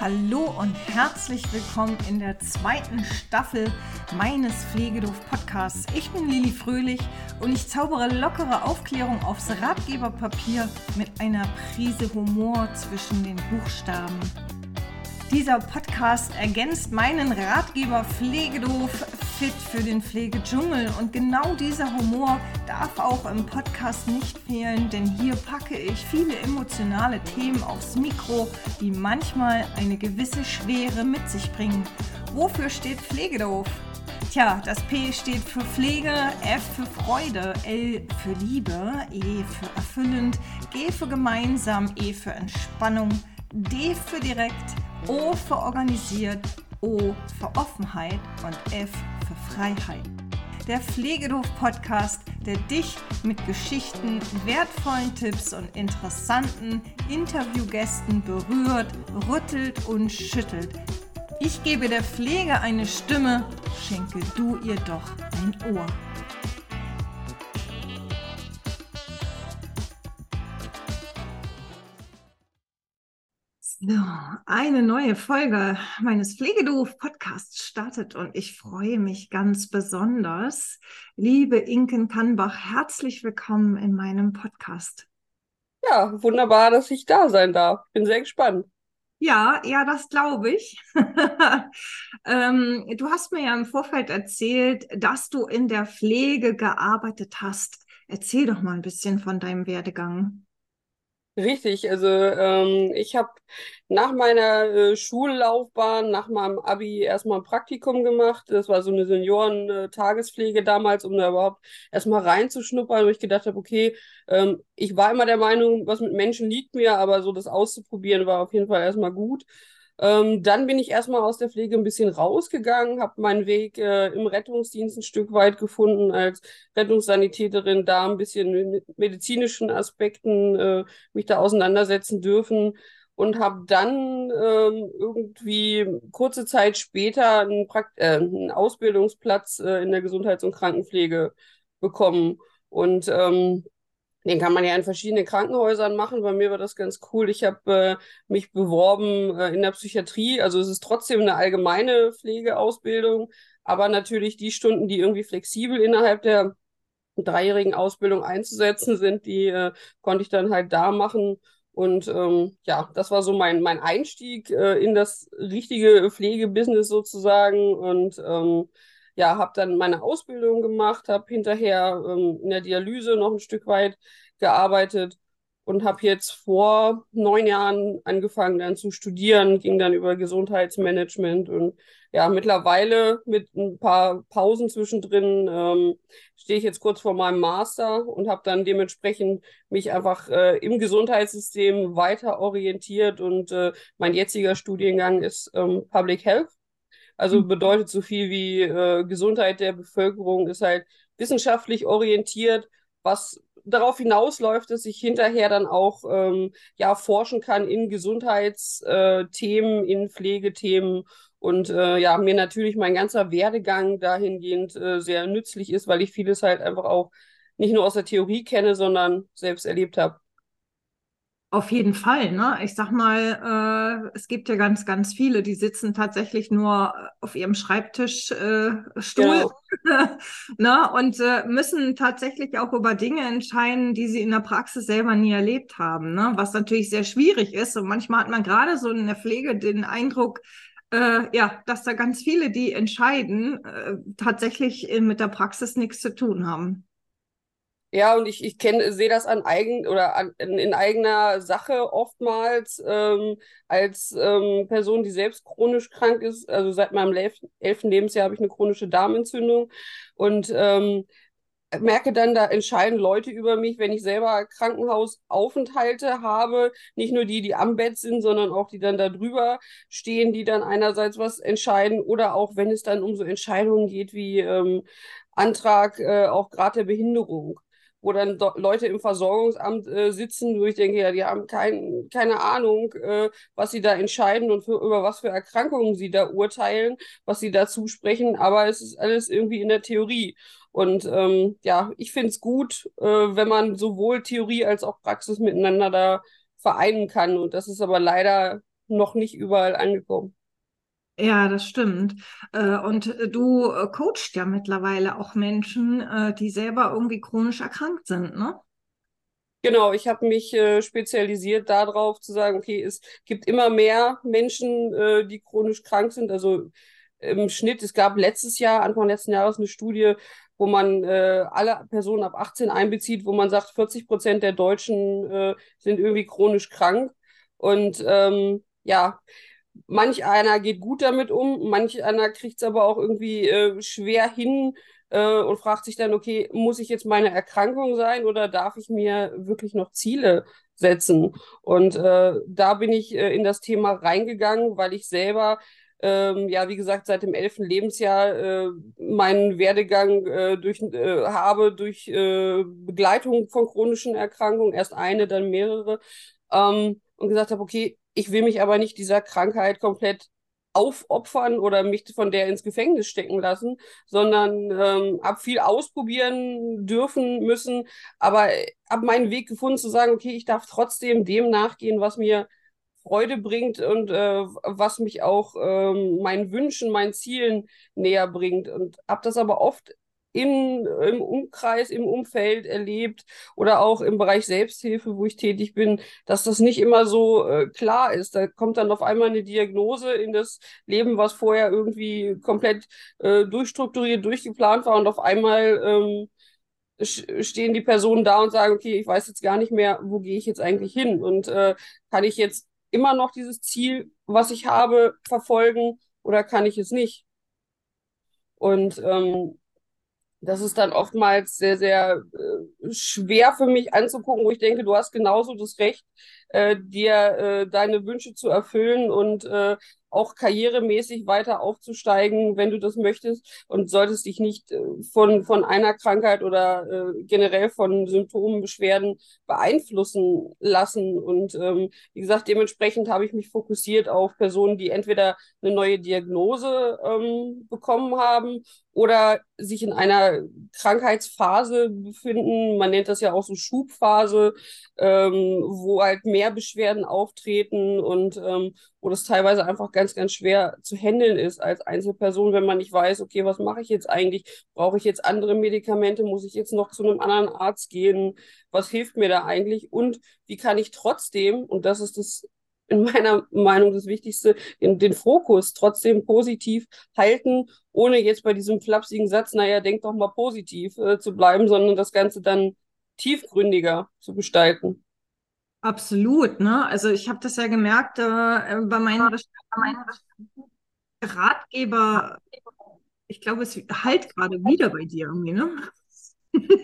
Hallo und herzlich willkommen in der zweiten Staffel meines Pflegedoof Podcasts. Ich bin Lili Fröhlich und ich zaubere lockere Aufklärung aufs Ratgeberpapier mit einer Prise Humor zwischen den Buchstaben. Dieser Podcast ergänzt meinen Ratgeber Pflegedoof fit für den Pflegedschungel und genau dieser Humor darf auch im Podcast nicht fehlen, denn hier packe ich viele emotionale Themen aufs Mikro, die manchmal eine gewisse Schwere mit sich bringen. Wofür steht Pflegedoof? Tja, das P steht für Pflege, F für Freude, L für Liebe, E für erfüllend, G für gemeinsam, E für Entspannung, D für direkt, O für organisiert, O für Offenheit und F Freiheit. Der Pflegedoof-Podcast, der dich mit Geschichten, wertvollen Tipps und interessanten Interviewgästen berührt, rüttelt und schüttelt. Ich gebe der Pflege eine Stimme, schenke du ihr doch ein Ohr. So, eine neue Folge meines Pflegedoof-Podcasts startet und ich freue mich ganz besonders. Liebe Inken Kannbach, herzlich willkommen in meinem Podcast. Ja, wunderbar, dass ich da sein darf. Bin sehr gespannt. Ja, ja, das glaube ich. ähm, du hast mir ja im Vorfeld erzählt, dass du in der Pflege gearbeitet hast. Erzähl doch mal ein bisschen von deinem Werdegang. Richtig, also ähm, ich habe nach meiner äh, Schullaufbahn, nach meinem Abi erstmal ein Praktikum gemacht. Das war so eine Senioren-Tagespflege damals, um da überhaupt erstmal reinzuschnuppern, wo ich gedacht habe, okay, ähm, ich war immer der Meinung, was mit Menschen liegt mir, aber so das auszuprobieren war auf jeden Fall erstmal gut. Ähm, dann bin ich erstmal aus der Pflege ein bisschen rausgegangen, habe meinen Weg äh, im Rettungsdienst ein Stück weit gefunden, als Rettungssanitäterin da ein bisschen mit medizinischen Aspekten äh, mich da auseinandersetzen dürfen und habe dann ähm, irgendwie kurze Zeit später einen, Prakt äh, einen Ausbildungsplatz äh, in der Gesundheits- und Krankenpflege bekommen. Und ähm, den kann man ja in verschiedenen Krankenhäusern machen. Bei mir war das ganz cool. Ich habe äh, mich beworben äh, in der Psychiatrie. Also es ist trotzdem eine allgemeine Pflegeausbildung, aber natürlich die Stunden, die irgendwie flexibel innerhalb der dreijährigen Ausbildung einzusetzen sind, die äh, konnte ich dann halt da machen. Und ähm, ja, das war so mein, mein Einstieg äh, in das richtige Pflegebusiness sozusagen. Und ähm, ja, habe dann meine Ausbildung gemacht, habe hinterher ähm, in der Dialyse noch ein Stück weit gearbeitet und habe jetzt vor neun Jahren angefangen dann zu studieren, ging dann über Gesundheitsmanagement und ja, mittlerweile mit ein paar Pausen zwischendrin ähm, stehe ich jetzt kurz vor meinem Master und habe dann dementsprechend mich einfach äh, im Gesundheitssystem weiter orientiert und äh, mein jetziger Studiengang ist ähm, Public Health also mhm. bedeutet so viel wie äh, Gesundheit der Bevölkerung ist halt wissenschaftlich orientiert, was darauf hinausläuft, dass ich hinterher dann auch ähm, ja forschen kann in Gesundheitsthemen, in Pflegethemen und äh, ja mir natürlich mein ganzer Werdegang dahingehend äh, sehr nützlich ist, weil ich vieles halt einfach auch nicht nur aus der Theorie kenne, sondern selbst erlebt habe. Auf jeden Fall, ne? Ich sag mal, äh, es gibt ja ganz, ganz viele, die sitzen tatsächlich nur auf ihrem Schreibtischstuhl äh, genau. ne? und äh, müssen tatsächlich auch über Dinge entscheiden, die sie in der Praxis selber nie erlebt haben, ne? Was natürlich sehr schwierig ist. Und manchmal hat man gerade so in der Pflege den Eindruck, äh, ja, dass da ganz viele, die entscheiden, äh, tatsächlich mit der Praxis nichts zu tun haben. Ja, und ich, ich kenne, sehe das an eigen oder an, in, eigener Sache oftmals ähm, als ähm, Person, die selbst chronisch krank ist. Also seit meinem elften Lebensjahr habe ich eine chronische Darmentzündung. Und ähm, merke dann, da entscheiden Leute über mich, wenn ich selber Krankenhausaufenthalte habe, nicht nur die, die am Bett sind, sondern auch die dann da drüber stehen, die dann einerseits was entscheiden oder auch wenn es dann um so Entscheidungen geht wie ähm, Antrag äh, auch Grad der Behinderung wo dann Leute im Versorgungsamt äh, sitzen, wo ich denke, ja, die haben kein, keine Ahnung, äh, was sie da entscheiden und für, über was für Erkrankungen sie da urteilen, was sie da zusprechen, aber es ist alles irgendwie in der Theorie. Und ähm, ja, ich finde es gut, äh, wenn man sowohl Theorie als auch Praxis miteinander da vereinen kann. Und das ist aber leider noch nicht überall angekommen. Ja, das stimmt. Äh, und du äh, coachst ja mittlerweile auch Menschen, äh, die selber irgendwie chronisch erkrankt sind, ne? Genau, ich habe mich äh, spezialisiert darauf zu sagen, okay, es gibt immer mehr Menschen, äh, die chronisch krank sind. Also im Schnitt, es gab letztes Jahr, Anfang letzten Jahres eine Studie, wo man äh, alle Personen ab 18 einbezieht, wo man sagt, 40 Prozent der Deutschen äh, sind irgendwie chronisch krank. Und ähm, ja, manch einer geht gut damit um, manch einer kriegt es aber auch irgendwie äh, schwer hin äh, und fragt sich dann, okay, muss ich jetzt meine Erkrankung sein oder darf ich mir wirklich noch Ziele setzen? Und äh, da bin ich äh, in das Thema reingegangen, weil ich selber ähm, ja, wie gesagt, seit dem elften Lebensjahr äh, meinen Werdegang äh, durch, äh, habe durch äh, Begleitung von chronischen Erkrankungen, erst eine, dann mehrere, ähm, und gesagt habe, okay, ich will mich aber nicht dieser Krankheit komplett aufopfern oder mich von der ins Gefängnis stecken lassen, sondern ähm, habe viel ausprobieren dürfen müssen, aber habe meinen Weg gefunden zu sagen, okay, ich darf trotzdem dem nachgehen, was mir Freude bringt und äh, was mich auch ähm, meinen Wünschen, meinen Zielen näher bringt. Und habe das aber oft in, im Umkreis, im Umfeld erlebt oder auch im Bereich Selbsthilfe, wo ich tätig bin, dass das nicht immer so äh, klar ist. Da kommt dann auf einmal eine Diagnose in das Leben, was vorher irgendwie komplett äh, durchstrukturiert, durchgeplant war und auf einmal ähm, stehen die Personen da und sagen, okay, ich weiß jetzt gar nicht mehr, wo gehe ich jetzt eigentlich hin und äh, kann ich jetzt immer noch dieses Ziel, was ich habe, verfolgen oder kann ich es nicht? Und ähm, das ist dann oftmals sehr, sehr äh, schwer für mich anzugucken, wo ich denke, du hast genauso das Recht, äh, dir äh, deine Wünsche zu erfüllen und äh, auch karrieremäßig weiter aufzusteigen, wenn du das möchtest und solltest dich nicht äh, von, von einer Krankheit oder äh, generell von Symptomen, Beschwerden beeinflussen lassen. Und ähm, wie gesagt, dementsprechend habe ich mich fokussiert auf Personen, die entweder eine neue Diagnose ähm, bekommen haben oder sich in einer Krankheitsphase befinden. Man nennt das ja auch so Schubphase, ähm, wo halt mehr Beschwerden auftreten und ähm, wo das teilweise einfach ganz, ganz schwer zu handeln ist als Einzelperson, wenn man nicht weiß, okay, was mache ich jetzt eigentlich? Brauche ich jetzt andere Medikamente? Muss ich jetzt noch zu einem anderen Arzt gehen? Was hilft mir da eigentlich? Und wie kann ich trotzdem, und das ist das in meiner Meinung das Wichtigste, den, den Fokus trotzdem positiv halten, ohne jetzt bei diesem flapsigen Satz, naja, denk doch mal positiv äh, zu bleiben, sondern das Ganze dann tiefgründiger zu gestalten. Absolut, ne? Also ich habe das ja gemerkt äh, bei meinen Ratgeber, ich glaube, es halt gerade wieder bei dir irgendwie, ne?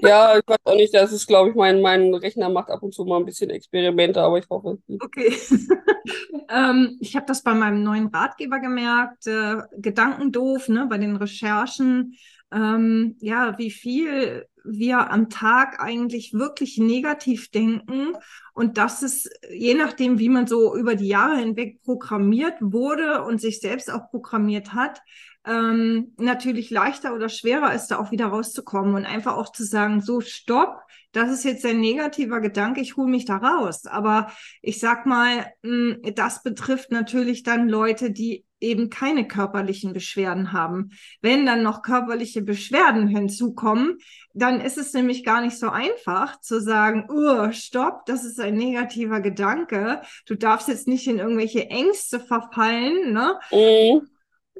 Ja, ich weiß auch nicht, das ist, glaube ich, mein, mein Rechner macht ab und zu mal ein bisschen Experimente, aber ich hoffe. Okay. ähm, ich habe das bei meinem neuen Ratgeber gemerkt, äh, Gedanken doof, ne, bei den Recherchen, ähm, ja, wie viel wir am Tag eigentlich wirklich negativ denken und dass es, je nachdem, wie man so über die Jahre hinweg programmiert wurde und sich selbst auch programmiert hat, ähm, natürlich leichter oder schwerer ist, da auch wieder rauszukommen und einfach auch zu sagen, so stopp, das ist jetzt ein negativer Gedanke, ich hole mich da raus. Aber ich sag mal, hm, das betrifft natürlich dann Leute, die eben keine körperlichen Beschwerden haben. Wenn dann noch körperliche Beschwerden hinzukommen, dann ist es nämlich gar nicht so einfach zu sagen, oh, stopp, das ist ein negativer Gedanke. Du darfst jetzt nicht in irgendwelche Ängste verfallen, ne? Mhm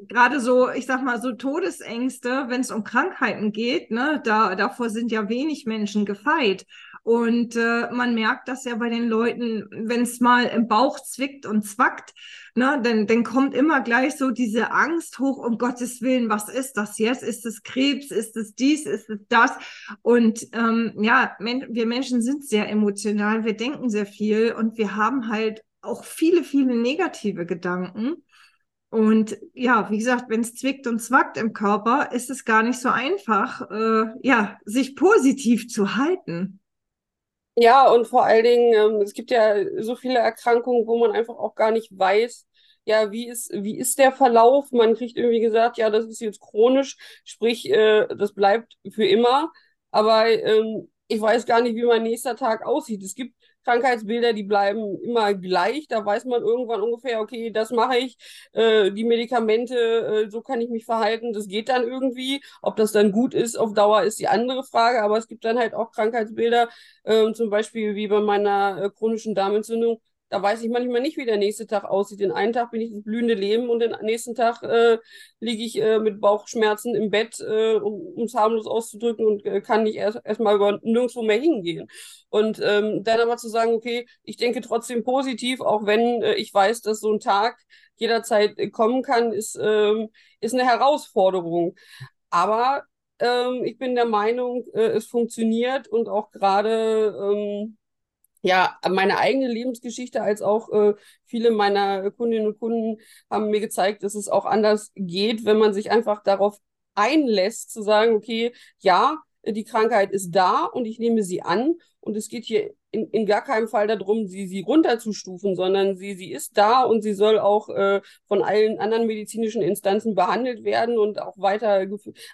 gerade so, ich sag mal, so Todesängste, wenn es um Krankheiten geht, ne, da, davor sind ja wenig Menschen gefeit. Und äh, man merkt das ja bei den Leuten, wenn es mal im Bauch zwickt und zwackt, ne, dann, dann kommt immer gleich so diese Angst hoch, um Gottes Willen, was ist das jetzt? Ist es Krebs? Ist es dies? Ist es das? Und ähm, ja, men wir Menschen sind sehr emotional, wir denken sehr viel und wir haben halt auch viele, viele negative Gedanken. Und ja, wie gesagt, wenn es zwickt und zwackt im Körper, ist es gar nicht so einfach, äh, ja, sich positiv zu halten. Ja, und vor allen Dingen, ähm, es gibt ja so viele Erkrankungen, wo man einfach auch gar nicht weiß, ja, wie ist, wie ist der Verlauf? Man kriegt irgendwie gesagt, ja, das ist jetzt chronisch, sprich, äh, das bleibt für immer. Aber ähm, ich weiß gar nicht, wie mein nächster Tag aussieht. Es gibt Krankheitsbilder, die bleiben immer gleich. Da weiß man irgendwann ungefähr, okay, das mache ich, äh, die Medikamente, äh, so kann ich mich verhalten. Das geht dann irgendwie. Ob das dann gut ist auf Dauer, ist die andere Frage. Aber es gibt dann halt auch Krankheitsbilder, äh, zum Beispiel wie bei meiner äh, chronischen Darmentzündung da weiß ich manchmal nicht, wie der nächste Tag aussieht. Den einen Tag bin ich das blühende Leben und den nächsten Tag äh, liege ich äh, mit Bauchschmerzen im Bett, äh, um es harmlos auszudrücken und äh, kann nicht erst erstmal über nirgendwo mehr hingehen. Und ähm, dann aber zu sagen, okay, ich denke trotzdem positiv, auch wenn äh, ich weiß, dass so ein Tag jederzeit äh, kommen kann, ist, ähm, ist eine Herausforderung. Aber ähm, ich bin der Meinung, äh, es funktioniert und auch gerade ähm, ja, meine eigene Lebensgeschichte als auch äh, viele meiner Kundinnen und Kunden haben mir gezeigt, dass es auch anders geht, wenn man sich einfach darauf einlässt, zu sagen, okay, ja, die Krankheit ist da und ich nehme sie an. Und es geht hier in, in gar keinem Fall darum, sie, sie runterzustufen, sondern sie, sie ist da und sie soll auch äh, von allen anderen medizinischen Instanzen behandelt werden und auch weiter,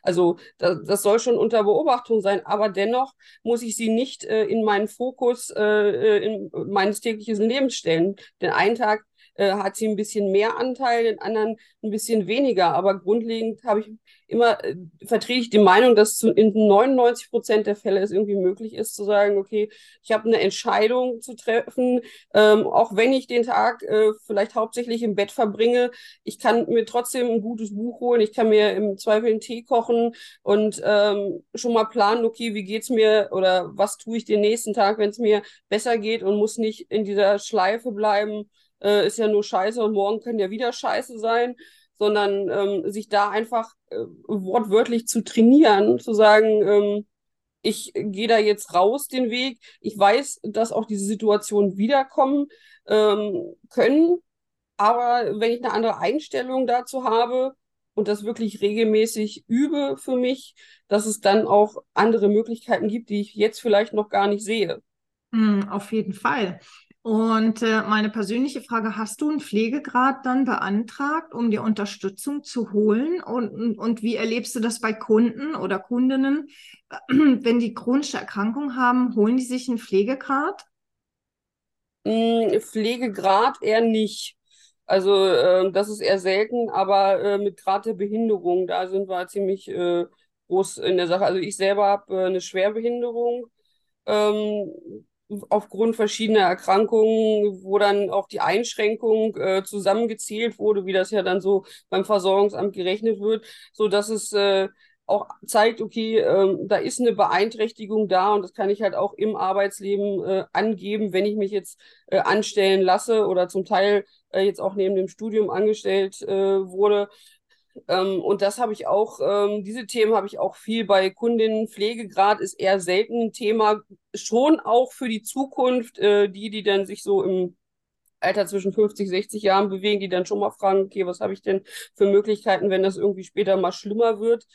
also das, das soll schon unter Beobachtung sein, aber dennoch muss ich sie nicht äh, in meinen Fokus äh, äh in meines täglichen Lebens stellen. Denn einen Tag äh, hat sie ein bisschen mehr Anteil, den anderen ein bisschen weniger. Aber grundlegend habe ich immer, äh, vertrete ich die Meinung, dass zu, in 99 Prozent der Fälle es irgendwie möglich ist, zu sagen, okay, ich habe eine Entscheidung zu treffen, ähm, auch wenn ich den Tag äh, vielleicht hauptsächlich im Bett verbringe, ich kann mir trotzdem ein gutes Buch holen, ich kann mir im Zweifel einen Tee kochen und ähm, schon mal planen, okay, wie geht's mir oder was tue ich den nächsten Tag, wenn es mir besser geht und muss nicht in dieser Schleife bleiben, äh, ist ja nur scheiße und morgen kann ja wieder scheiße sein, sondern ähm, sich da einfach äh, wortwörtlich zu trainieren, zu sagen, ähm, ich gehe da jetzt raus den Weg. Ich weiß, dass auch diese Situationen wiederkommen ähm, können, aber wenn ich eine andere Einstellung dazu habe und das wirklich regelmäßig übe für mich, dass es dann auch andere Möglichkeiten gibt, die ich jetzt vielleicht noch gar nicht sehe. Mm, auf jeden Fall. Und äh, meine persönliche Frage, hast du einen Pflegegrad dann beantragt, um dir Unterstützung zu holen? Und, und, wie erlebst du das bei Kunden oder Kundinnen? Wenn die chronische Erkrankung haben, holen die sich einen Pflegegrad? Mm, Pflegegrad eher nicht. Also äh, das ist eher selten, aber äh, mit Grad der Behinderung, da sind wir ziemlich äh, groß in der Sache. Also ich selber habe äh, eine Schwerbehinderung. Ähm, aufgrund verschiedener Erkrankungen, wo dann auch die Einschränkung äh, zusammengezählt wurde, wie das ja dann so beim Versorgungsamt gerechnet wird, so dass es äh, auch zeigt, okay, äh, da ist eine Beeinträchtigung da und das kann ich halt auch im Arbeitsleben äh, angeben, wenn ich mich jetzt äh, anstellen lasse oder zum Teil äh, jetzt auch neben dem Studium angestellt äh, wurde, ähm, und das habe ich auch, ähm, diese Themen habe ich auch viel bei Kundinnen. Pflegegrad ist eher selten ein Thema, schon auch für die Zukunft, äh, die, die dann sich so im Alter zwischen 50, 60 Jahren bewegen, die dann schon mal fragen, okay, was habe ich denn für Möglichkeiten, wenn das irgendwie später mal schlimmer wird.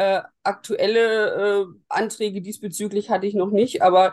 Äh, aktuelle äh, Anträge diesbezüglich hatte ich noch nicht, aber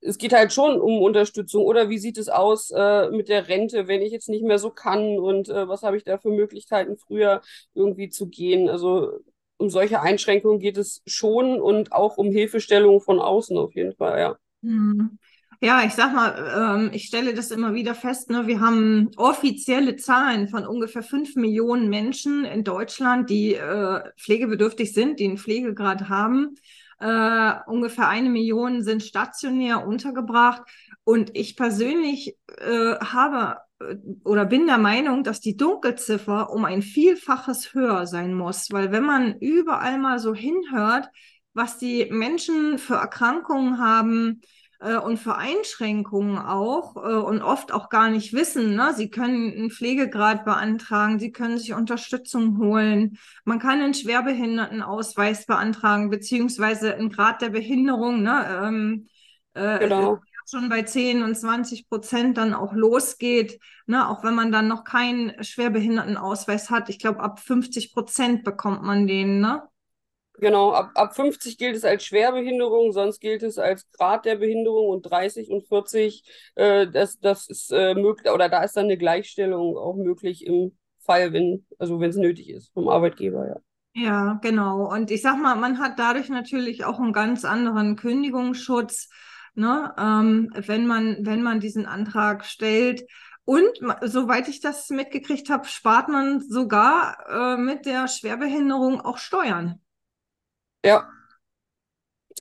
es geht halt schon um Unterstützung. Oder wie sieht es aus äh, mit der Rente, wenn ich jetzt nicht mehr so kann und äh, was habe ich da für Möglichkeiten, früher irgendwie zu gehen? Also um solche Einschränkungen geht es schon und auch um Hilfestellung von außen auf jeden Fall, ja. Mhm. Ja, ich sag mal, ähm, ich stelle das immer wieder fest, ne? wir haben offizielle Zahlen von ungefähr fünf Millionen Menschen in Deutschland, die äh, pflegebedürftig sind, die einen Pflegegrad haben. Äh, ungefähr eine Million sind stationär untergebracht. Und ich persönlich äh, habe äh, oder bin der Meinung, dass die Dunkelziffer um ein Vielfaches höher sein muss. Weil wenn man überall mal so hinhört, was die Menschen für Erkrankungen haben, äh, und für Einschränkungen auch äh, und oft auch gar nicht wissen. Ne? Sie können einen Pflegegrad beantragen, sie können sich Unterstützung holen. Man kann einen Schwerbehindertenausweis beantragen, beziehungsweise einen Grad der Behinderung. Ne? Ähm, äh, genau schon bei 10 und 20 Prozent dann auch losgeht, ne, auch wenn man dann noch keinen Schwerbehindertenausweis hat. Ich glaube, ab 50 Prozent bekommt man den, ne? Genau, ab, ab 50 gilt es als Schwerbehinderung, sonst gilt es als Grad der Behinderung und 30 und 40, äh, das, das ist äh, möglich, oder da ist dann eine Gleichstellung auch möglich im Fall, wenn, also wenn es nötig ist, vom Arbeitgeber, ja. Ja, genau. Und ich sag mal, man hat dadurch natürlich auch einen ganz anderen Kündigungsschutz ne, ähm, wenn, man, wenn man diesen Antrag stellt. Und soweit ich das mitgekriegt habe, spart man sogar äh, mit der Schwerbehinderung auch Steuern. Ja.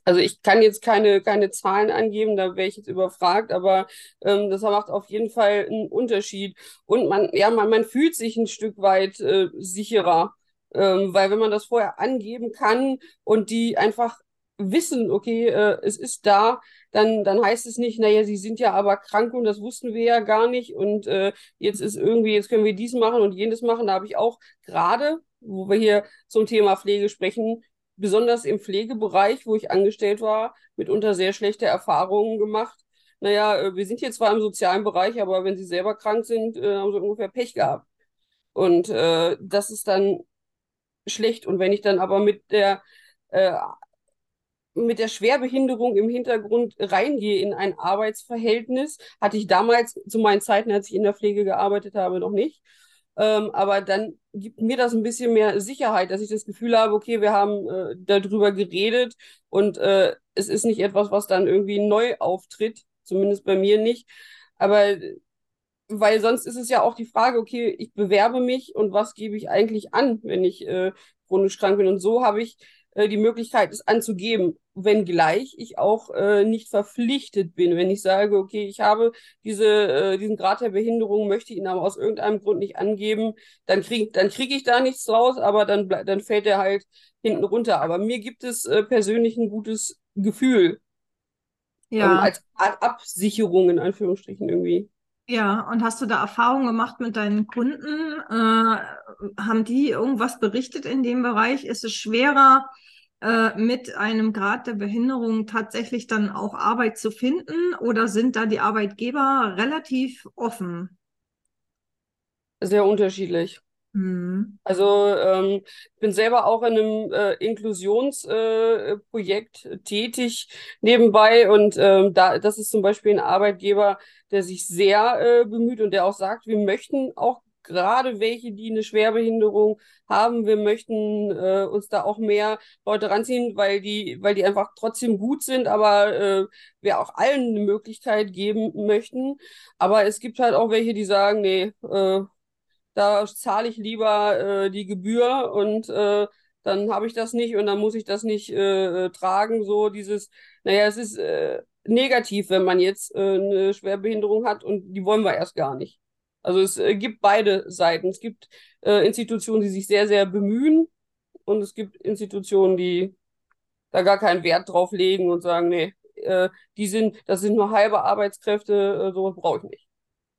Also ich kann jetzt keine, keine Zahlen angeben, da wäre ich jetzt überfragt, aber ähm, das macht auf jeden Fall einen Unterschied. Und man, ja, man, man fühlt sich ein Stück weit äh, sicherer, ähm, weil wenn man das vorher angeben kann und die einfach wissen, okay, äh, es ist da, dann, dann heißt es nicht, naja, sie sind ja aber krank und das wussten wir ja gar nicht und äh, jetzt ist irgendwie, jetzt können wir dies machen und jenes machen. Da habe ich auch gerade, wo wir hier zum Thema Pflege sprechen, besonders im Pflegebereich, wo ich angestellt war, mitunter sehr schlechte Erfahrungen gemacht. Naja, äh, wir sind hier zwar im sozialen Bereich, aber wenn sie selber krank sind, äh, haben sie ungefähr Pech gehabt. Und äh, das ist dann schlecht. Und wenn ich dann aber mit der äh, mit der Schwerbehinderung im Hintergrund reingehe in ein Arbeitsverhältnis. Hatte ich damals zu meinen Zeiten, als ich in der Pflege gearbeitet habe, noch nicht. Ähm, aber dann gibt mir das ein bisschen mehr Sicherheit, dass ich das Gefühl habe, okay, wir haben äh, darüber geredet und äh, es ist nicht etwas, was dann irgendwie neu auftritt, zumindest bei mir nicht. Aber weil sonst ist es ja auch die Frage, okay, ich bewerbe mich und was gebe ich eigentlich an, wenn ich äh, chronisch krank bin? Und so habe ich äh, die Möglichkeit, es anzugeben, wenngleich ich auch äh, nicht verpflichtet bin. Wenn ich sage, okay, ich habe diese, äh, diesen Grad der Behinderung, möchte ihn aber aus irgendeinem Grund nicht angeben, dann kriege dann krieg ich da nichts draus, aber dann, dann fällt er halt hinten runter. Aber mir gibt es äh, persönlich ein gutes Gefühl. Ja. Ähm, als Art Absicherung in Anführungsstrichen irgendwie. Ja, und hast du da Erfahrungen gemacht mit deinen Kunden? Äh, haben die irgendwas berichtet in dem Bereich? Ist es schwerer, äh, mit einem Grad der Behinderung tatsächlich dann auch Arbeit zu finden oder sind da die Arbeitgeber relativ offen? Sehr unterschiedlich. Mhm. Also ähm, ich bin selber auch in einem äh, Inklusionsprojekt äh, tätig nebenbei und ähm, da das ist zum Beispiel ein Arbeitgeber, der sich sehr äh, bemüht und der auch sagt, wir möchten auch gerade welche, die eine Schwerbehinderung haben, wir möchten äh, uns da auch mehr Leute ranziehen, weil die, weil die einfach trotzdem gut sind, aber äh, wir auch allen eine Möglichkeit geben möchten. Aber es gibt halt auch welche, die sagen, nee, äh, da zahle ich lieber äh, die Gebühr und äh, dann habe ich das nicht und dann muss ich das nicht äh, tragen. So dieses, naja, es ist äh, negativ, wenn man jetzt äh, eine Schwerbehinderung hat und die wollen wir erst gar nicht. Also es äh, gibt beide Seiten. Es gibt äh, Institutionen, die sich sehr, sehr bemühen und es gibt Institutionen, die da gar keinen Wert drauf legen und sagen, nee, äh, die sind, das sind nur halbe Arbeitskräfte, äh, sowas brauche ich nicht.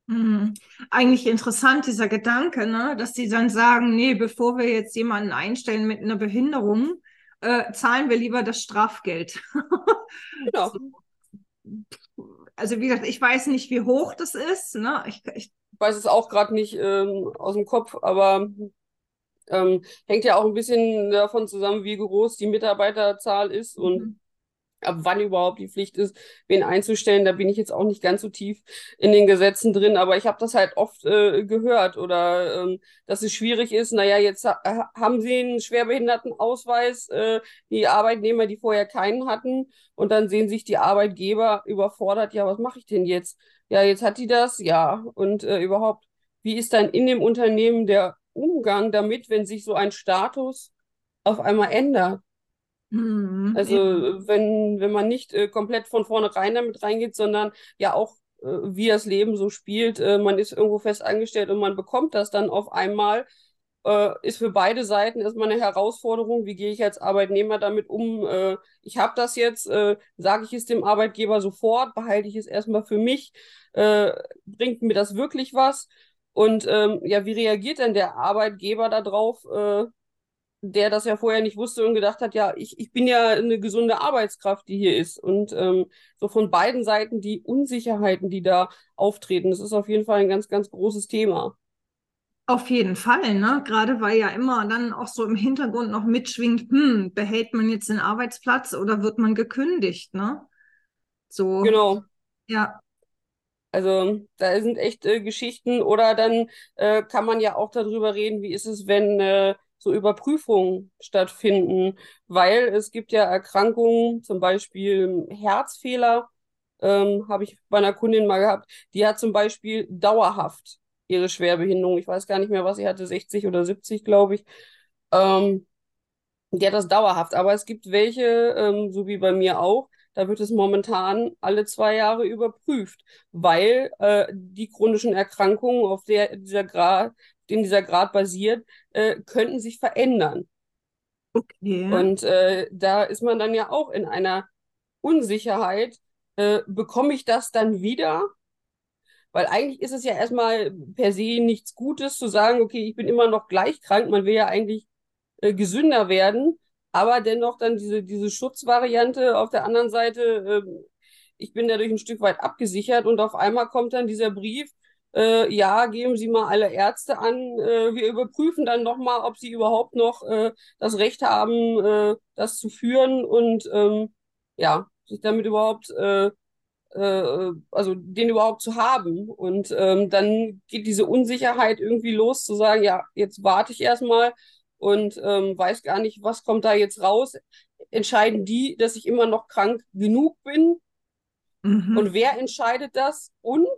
Mhm. Eigentlich interessant, dieser Gedanke, ne? dass die dann sagen, nee, bevor wir jetzt jemanden einstellen mit einer Behinderung, äh, zahlen wir lieber das Strafgeld. genau. Also wie gesagt, ich weiß nicht, wie hoch das ist. Ne? Ich, ich weiß es auch gerade nicht ähm, aus dem Kopf, aber ähm, hängt ja auch ein bisschen davon zusammen, wie groß die Mitarbeiterzahl ist und mhm ab wann überhaupt die Pflicht ist, wen einzustellen. Da bin ich jetzt auch nicht ganz so tief in den Gesetzen drin, aber ich habe das halt oft äh, gehört oder ähm, dass es schwierig ist. Naja, jetzt ha haben sie einen Schwerbehindertenausweis, äh, die Arbeitnehmer, die vorher keinen hatten, und dann sehen sich die Arbeitgeber überfordert. Ja, was mache ich denn jetzt? Ja, jetzt hat die das, ja. Und äh, überhaupt, wie ist dann in dem Unternehmen der Umgang damit, wenn sich so ein Status auf einmal ändert? Mhm, also wenn, wenn man nicht äh, komplett von vornherein damit reingeht, sondern ja auch, äh, wie das Leben so spielt, äh, man ist irgendwo fest angestellt und man bekommt das dann auf einmal, äh, ist für beide Seiten erstmal eine Herausforderung. Wie gehe ich als Arbeitnehmer damit um? Äh, ich habe das jetzt, äh, sage ich es dem Arbeitgeber sofort, behalte ich es erstmal für mich, bringt mir das wirklich was? Und ähm, ja, wie reagiert denn der Arbeitgeber darauf? Der das ja vorher nicht wusste und gedacht hat, ja, ich, ich bin ja eine gesunde Arbeitskraft, die hier ist. Und ähm, so von beiden Seiten die Unsicherheiten, die da auftreten, das ist auf jeden Fall ein ganz, ganz großes Thema. Auf jeden Fall, ne? Gerade weil ja immer dann auch so im Hintergrund noch mitschwingt, hm, behält man jetzt den Arbeitsplatz oder wird man gekündigt, ne? So. Genau. Ja. Also da sind echt äh, Geschichten oder dann äh, kann man ja auch darüber reden, wie ist es, wenn äh, so Überprüfungen stattfinden, weil es gibt ja Erkrankungen, zum Beispiel Herzfehler, ähm, habe ich bei einer Kundin mal gehabt, die hat zum Beispiel dauerhaft ihre Schwerbehinderung. Ich weiß gar nicht mehr, was sie hatte, 60 oder 70, glaube ich. Ähm, die hat das dauerhaft. Aber es gibt welche, ähm, so wie bei mir auch, da wird es momentan alle zwei Jahre überprüft, weil äh, die chronischen Erkrankungen, auf der dieser Grad, den dieser Grad basiert, äh, könnten sich verändern. Okay. Und äh, da ist man dann ja auch in einer Unsicherheit. Äh, bekomme ich das dann wieder? Weil eigentlich ist es ja erstmal per se nichts Gutes zu sagen, okay, ich bin immer noch gleich krank. Man will ja eigentlich äh, gesünder werden, aber dennoch dann diese, diese Schutzvariante auf der anderen Seite, äh, ich bin dadurch ein Stück weit abgesichert und auf einmal kommt dann dieser Brief, äh, ja, geben Sie mal alle Ärzte an, äh, wir überprüfen dann nochmal, ob Sie überhaupt noch äh, das Recht haben, äh, das zu führen und ähm, ja, sich damit überhaupt, äh, äh, also den überhaupt zu haben. Und ähm, dann geht diese Unsicherheit irgendwie los, zu sagen, ja, jetzt warte ich erstmal und ähm, weiß gar nicht, was kommt da jetzt raus. Entscheiden die, dass ich immer noch krank genug bin? Mhm. Und wer entscheidet das? Und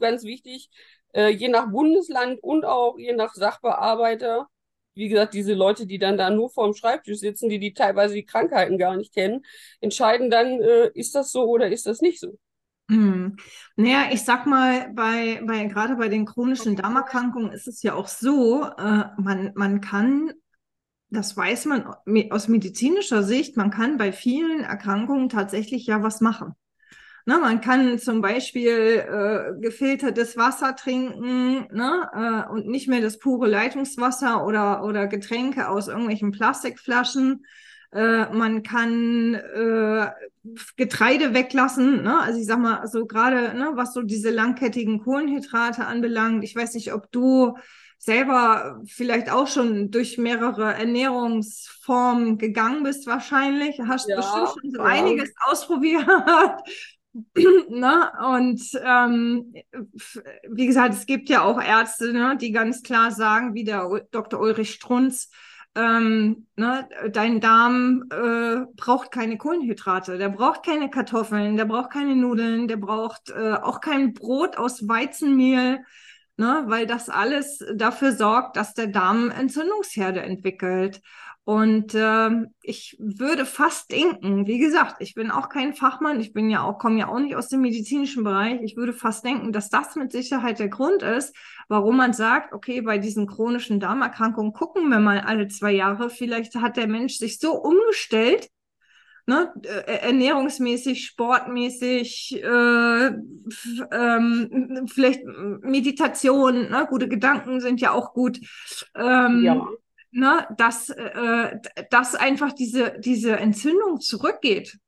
ganz wichtig, äh, je nach Bundesland und auch je nach Sachbearbeiter, wie gesagt, diese Leute, die dann da nur vorm Schreibtisch sitzen, die die teilweise die Krankheiten gar nicht kennen, entscheiden dann, äh, ist das so oder ist das nicht so. Hm. Naja, ich sag mal, bei, bei gerade bei den chronischen Darmerkrankungen ist es ja auch so, äh, man, man kann, das weiß man aus medizinischer Sicht, man kann bei vielen Erkrankungen tatsächlich ja was machen. Ne, man kann zum Beispiel äh, gefiltertes Wasser trinken ne, äh, und nicht mehr das pure Leitungswasser oder, oder Getränke aus irgendwelchen Plastikflaschen. Äh, man kann äh, Getreide weglassen. Ne? Also ich sag mal, so gerade, ne, was so diese langkettigen Kohlenhydrate anbelangt. Ich weiß nicht, ob du selber vielleicht auch schon durch mehrere Ernährungsformen gegangen bist, wahrscheinlich. Hast ja, bestimmt schon so ja. einiges ausprobiert. ne? Und ähm, wie gesagt, es gibt ja auch Ärzte, ne, die ganz klar sagen, wie der Dr. Ulrich Strunz, ähm, ne, dein Darm äh, braucht keine Kohlenhydrate, der braucht keine Kartoffeln, der braucht keine Nudeln, der braucht äh, auch kein Brot aus Weizenmehl, ne, weil das alles dafür sorgt, dass der Darm Entzündungsherde entwickelt. Und äh, ich würde fast denken, wie gesagt, ich bin auch kein Fachmann, ich bin ja auch, komme ja auch nicht aus dem medizinischen Bereich. Ich würde fast denken, dass das mit Sicherheit der Grund ist, warum man sagt, okay, bei diesen chronischen Darmerkrankungen gucken wir mal alle zwei Jahre. Vielleicht hat der Mensch sich so umgestellt, ne, äh, ernährungsmäßig, sportmäßig, äh, ähm, vielleicht Meditation, ne, gute Gedanken sind ja auch gut. Ähm, ja ne, dass, äh, dass einfach diese, diese Entzündung zurückgeht.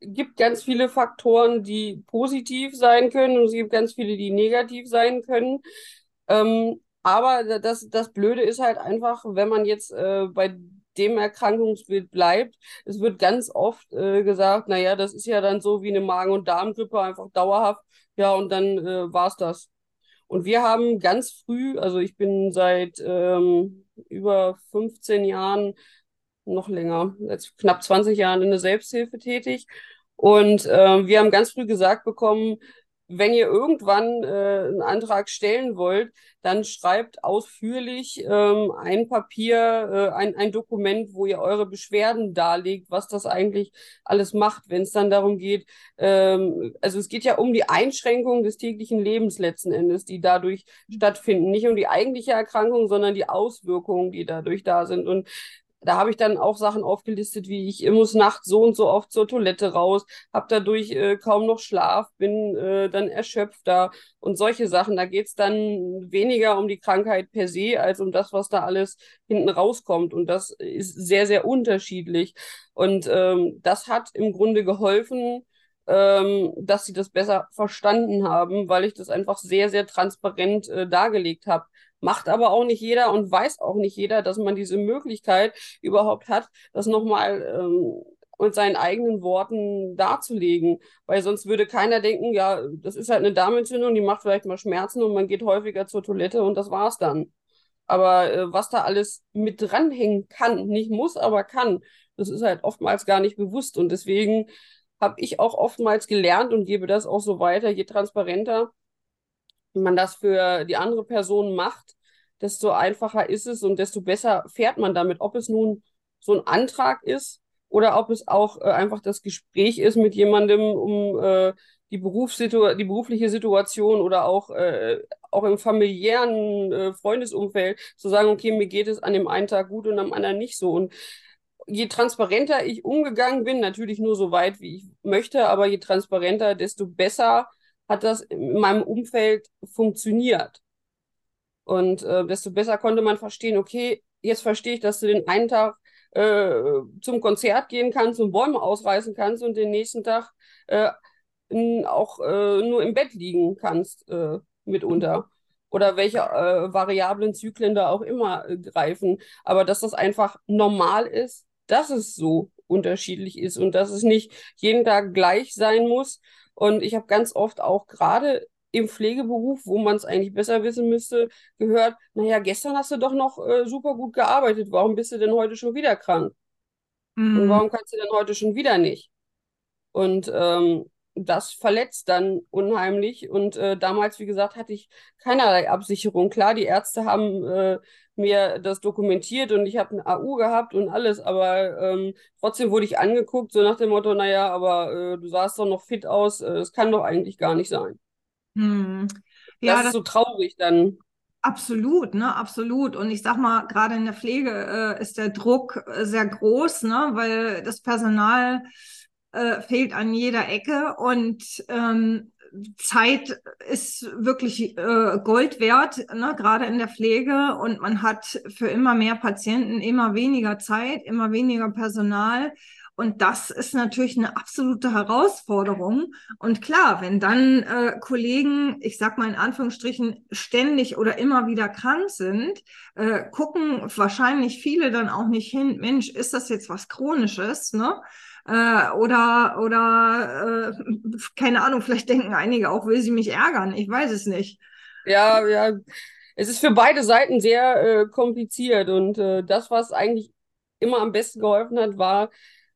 Es gibt ganz viele Faktoren, die positiv sein können und es gibt ganz viele, die negativ sein können. Ähm, aber das, das Blöde ist halt einfach, wenn man jetzt äh, bei dem Erkrankungsbild bleibt. Es wird ganz oft äh, gesagt, naja, das ist ja dann so wie eine Magen- und Darmgrippe, einfach dauerhaft. Ja, und dann äh, war es das. Und wir haben ganz früh, also ich bin seit ähm, über 15 Jahren, noch länger, seit knapp 20 Jahren in der Selbsthilfe tätig. Und äh, wir haben ganz früh gesagt bekommen, wenn ihr irgendwann äh, einen Antrag stellen wollt, dann schreibt ausführlich ähm, ein Papier, äh, ein, ein Dokument, wo ihr eure Beschwerden darlegt, was das eigentlich alles macht, wenn es dann darum geht. Ähm, also es geht ja um die Einschränkung des täglichen Lebens letzten Endes, die dadurch stattfinden. Nicht um die eigentliche Erkrankung, sondern die Auswirkungen, die dadurch da sind. Und da habe ich dann auch Sachen aufgelistet, wie ich muss nachts so und so oft zur Toilette raus, habe dadurch äh, kaum noch Schlaf, bin äh, dann erschöpfter und solche Sachen. Da geht es dann weniger um die Krankheit per se, als um das, was da alles hinten rauskommt. Und das ist sehr, sehr unterschiedlich. Und ähm, das hat im Grunde geholfen, ähm, dass sie das besser verstanden haben, weil ich das einfach sehr, sehr transparent äh, dargelegt habe. Macht aber auch nicht jeder und weiß auch nicht jeder, dass man diese Möglichkeit überhaupt hat, das nochmal ähm, mit seinen eigenen Worten darzulegen. Weil sonst würde keiner denken, ja, das ist halt eine Darmentzündung, die macht vielleicht mal Schmerzen und man geht häufiger zur Toilette und das war's dann. Aber äh, was da alles mit dranhängen kann, nicht muss, aber kann, das ist halt oftmals gar nicht bewusst. Und deswegen habe ich auch oftmals gelernt und gebe das auch so weiter, je transparenter man das für die andere Person macht, desto einfacher ist es und desto besser fährt man damit, ob es nun so ein Antrag ist oder ob es auch äh, einfach das Gespräch ist mit jemandem, um äh, die, die berufliche Situation oder auch, äh, auch im familiären äh, Freundesumfeld zu sagen, okay, mir geht es an dem einen Tag gut und am anderen nicht so. Und je transparenter ich umgegangen bin, natürlich nur so weit, wie ich möchte, aber je transparenter, desto besser hat das in meinem Umfeld funktioniert. Und äh, desto besser konnte man verstehen, okay, jetzt verstehe ich, dass du den einen Tag äh, zum Konzert gehen kannst und Bäume ausreißen kannst und den nächsten Tag äh, auch äh, nur im Bett liegen kannst äh, mitunter. Oder welche äh, variablen Zyklen da auch immer äh, greifen. Aber dass das einfach normal ist, dass es so unterschiedlich ist und dass es nicht jeden Tag gleich sein muss. Und ich habe ganz oft auch gerade im Pflegeberuf, wo man es eigentlich besser wissen müsste, gehört, naja, gestern hast du doch noch äh, super gut gearbeitet, warum bist du denn heute schon wieder krank? Mhm. Und warum kannst du denn heute schon wieder nicht? Und ähm, das verletzt dann unheimlich. Und äh, damals, wie gesagt, hatte ich keinerlei Absicherung. Klar, die Ärzte haben äh, mir das dokumentiert und ich habe ein AU gehabt und alles, aber ähm, trotzdem wurde ich angeguckt, so nach dem Motto, naja, aber äh, du sahst doch noch fit aus, äh, das kann doch eigentlich gar nicht sein. Hm. Ja, das, das ist so traurig dann. Absolut, ne, absolut. Und ich sag mal, gerade in der Pflege äh, ist der Druck äh, sehr groß, ne, weil das Personal äh, fehlt an jeder Ecke und ähm, Zeit ist wirklich äh, Gold wert, ne, gerade in der Pflege. Und man hat für immer mehr Patienten immer weniger Zeit, immer weniger Personal. Und das ist natürlich eine absolute Herausforderung. Und klar, wenn dann äh, Kollegen, ich sag mal in Anführungsstrichen, ständig oder immer wieder krank sind, äh, gucken wahrscheinlich viele dann auch nicht hin, Mensch, ist das jetzt was Chronisches, ne? Äh, oder oder äh, keine Ahnung, vielleicht denken einige auch, will sie mich ärgern. Ich weiß es nicht. Ja, ja. Es ist für beide Seiten sehr äh, kompliziert und äh, das, was eigentlich immer am besten geholfen hat, war,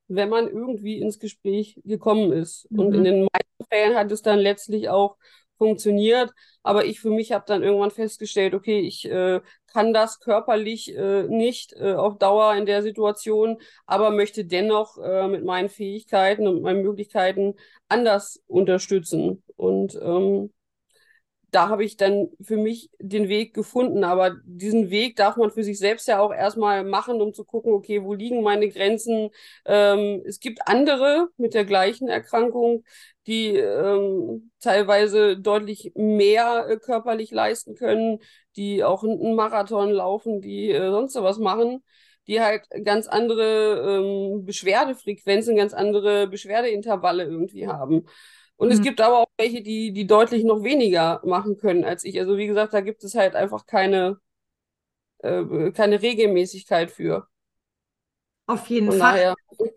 wenn man irgendwie ins Gespräch gekommen ist. Mhm. Und in den meisten Fällen hat es dann letztlich auch funktioniert. Aber ich für mich habe dann irgendwann festgestellt, okay, ich äh, kann das körperlich äh, nicht äh, auf Dauer in der Situation, aber möchte dennoch äh, mit meinen Fähigkeiten und meinen Möglichkeiten anders unterstützen. Und ähm, da habe ich dann für mich den Weg gefunden. Aber diesen Weg darf man für sich selbst ja auch erstmal machen, um zu gucken, okay, wo liegen meine Grenzen? Ähm, es gibt andere mit der gleichen Erkrankung, die ähm, teilweise deutlich mehr äh, körperlich leisten können, die auch einen Marathon laufen, die äh, sonst was machen die halt ganz andere ähm, Beschwerdefrequenzen, ganz andere Beschwerdeintervalle irgendwie haben. Und mhm. es gibt aber auch welche, die, die deutlich noch weniger machen können als ich. Also wie gesagt, da gibt es halt einfach keine, äh, keine Regelmäßigkeit für. Auf jeden Von Fall. Daher.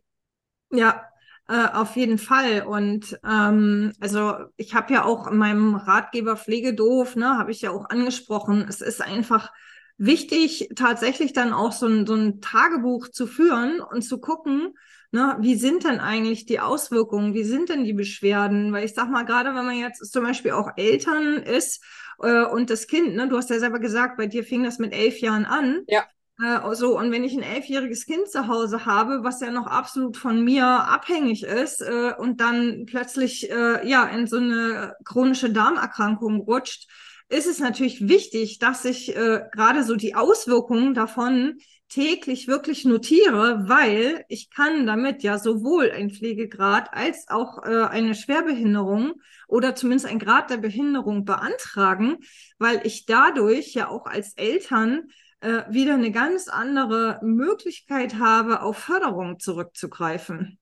Ja, äh, auf jeden Fall. Und ähm, also ich habe ja auch in meinem Ratgeber Pflegedoof, ne, habe ich ja auch angesprochen, es ist einfach wichtig, tatsächlich dann auch so ein, so ein Tagebuch zu führen und zu gucken, Ne, wie sind denn eigentlich die Auswirkungen? Wie sind denn die Beschwerden? Weil ich sag mal, gerade wenn man jetzt zum Beispiel auch Eltern ist äh, und das Kind, ne, du hast ja selber gesagt, bei dir fing das mit elf Jahren an. Ja. Äh, so, und wenn ich ein elfjähriges Kind zu Hause habe, was ja noch absolut von mir abhängig ist, äh, und dann plötzlich äh, ja in so eine chronische Darmerkrankung rutscht, ist es natürlich wichtig, dass ich äh, gerade so die Auswirkungen davon täglich wirklich notiere, weil ich kann damit ja sowohl ein Pflegegrad als auch äh, eine Schwerbehinderung oder zumindest ein Grad der Behinderung beantragen, weil ich dadurch ja auch als Eltern äh, wieder eine ganz andere Möglichkeit habe, auf Förderung zurückzugreifen.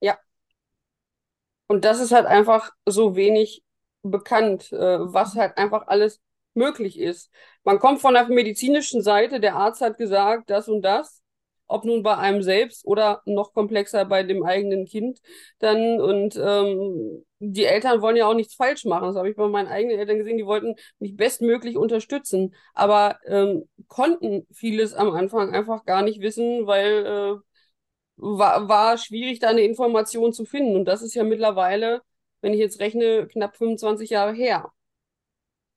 Ja. Und das ist halt einfach so wenig bekannt, äh, was halt einfach alles möglich ist. Man kommt von der medizinischen Seite, der Arzt hat gesagt, das und das, ob nun bei einem selbst oder noch komplexer bei dem eigenen Kind dann und ähm, die Eltern wollen ja auch nichts falsch machen. Das habe ich bei meinen eigenen Eltern gesehen. Die wollten mich bestmöglich unterstützen, aber ähm, konnten vieles am Anfang einfach gar nicht wissen, weil äh, war, war schwierig, da eine Information zu finden. Und das ist ja mittlerweile, wenn ich jetzt rechne, knapp 25 Jahre her.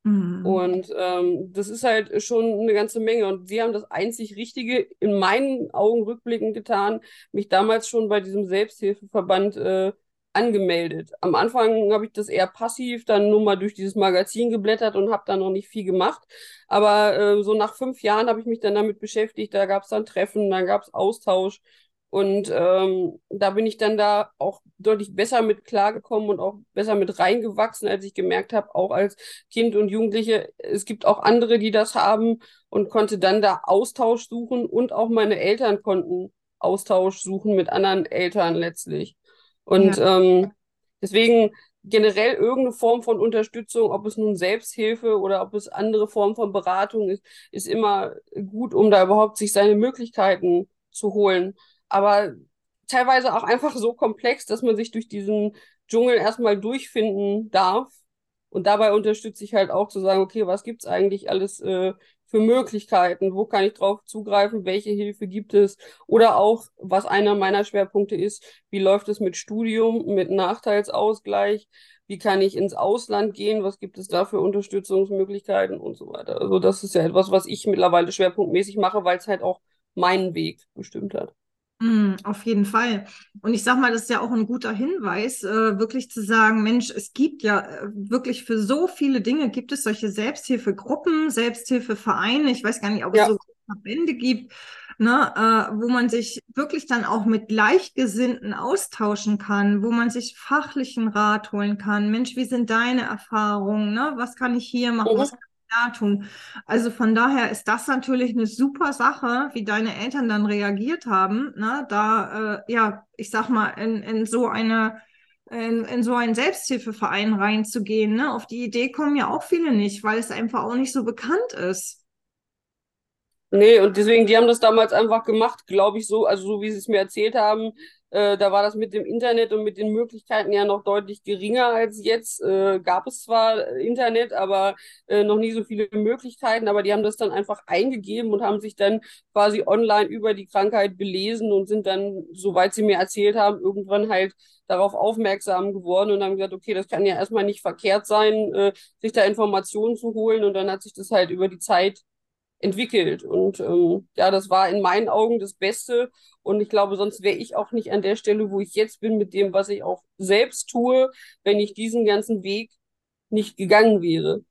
Mhm. Und ähm, das ist halt schon eine ganze Menge. Und sie haben das einzig Richtige in meinen Augen rückblickend getan, mich damals schon bei diesem Selbsthilfeverband äh, angemeldet. Am Anfang habe ich das eher passiv, dann nur mal durch dieses Magazin geblättert und habe da noch nicht viel gemacht. Aber äh, so nach fünf Jahren habe ich mich dann damit beschäftigt. Da gab es dann Treffen, dann gab es Austausch. Und ähm, da bin ich dann da auch deutlich besser mit klargekommen und auch besser mit reingewachsen, als ich gemerkt habe, auch als Kind und Jugendliche, es gibt auch andere, die das haben und konnte dann da Austausch suchen und auch meine Eltern konnten Austausch suchen mit anderen Eltern letztlich. Und ja. ähm, deswegen generell irgendeine Form von Unterstützung, ob es nun Selbsthilfe oder ob es andere Formen von Beratung ist, ist immer gut, um da überhaupt sich seine Möglichkeiten zu holen aber teilweise auch einfach so komplex, dass man sich durch diesen Dschungel erstmal durchfinden darf. Und dabei unterstütze ich halt auch zu sagen, okay, was gibt's eigentlich alles äh, für Möglichkeiten? Wo kann ich drauf zugreifen? Welche Hilfe gibt es? Oder auch, was einer meiner Schwerpunkte ist, wie läuft es mit Studium, mit Nachteilsausgleich? Wie kann ich ins Ausland gehen? Was gibt es da für Unterstützungsmöglichkeiten und so weiter? Also das ist ja etwas, was ich mittlerweile schwerpunktmäßig mache, weil es halt auch meinen Weg bestimmt hat. Mm, auf jeden Fall. Und ich sage mal, das ist ja auch ein guter Hinweis, äh, wirklich zu sagen, Mensch, es gibt ja äh, wirklich für so viele Dinge, gibt es solche Selbsthilfegruppen, Selbsthilfevereine, ich weiß gar nicht, ob ja. es so Verbände gibt, ne, äh, wo man sich wirklich dann auch mit Gleichgesinnten austauschen kann, wo man sich fachlichen Rat holen kann. Mensch, wie sind deine Erfahrungen? Ne? Was kann ich hier machen? Mhm. Was kann tun. Also von daher ist das natürlich eine super Sache, wie deine Eltern dann reagiert haben, ne? da, äh, ja, ich sag mal, in, in so eine in, in so einen Selbsthilfeverein reinzugehen. Ne? Auf die Idee kommen ja auch viele nicht, weil es einfach auch nicht so bekannt ist. Nee, und deswegen, die haben das damals einfach gemacht, glaube ich, so, also so wie sie es mir erzählt haben, äh, da war das mit dem Internet und mit den Möglichkeiten ja noch deutlich geringer als jetzt. Äh, gab es zwar Internet, aber äh, noch nie so viele Möglichkeiten, aber die haben das dann einfach eingegeben und haben sich dann quasi online über die Krankheit belesen und sind dann, soweit sie mir erzählt haben, irgendwann halt darauf aufmerksam geworden und haben gesagt, okay, das kann ja erstmal nicht verkehrt sein, äh, sich da Informationen zu holen und dann hat sich das halt über die Zeit entwickelt. Und ähm, ja, das war in meinen Augen das Beste. Und ich glaube, sonst wäre ich auch nicht an der Stelle, wo ich jetzt bin, mit dem, was ich auch selbst tue, wenn ich diesen ganzen Weg nicht gegangen wäre.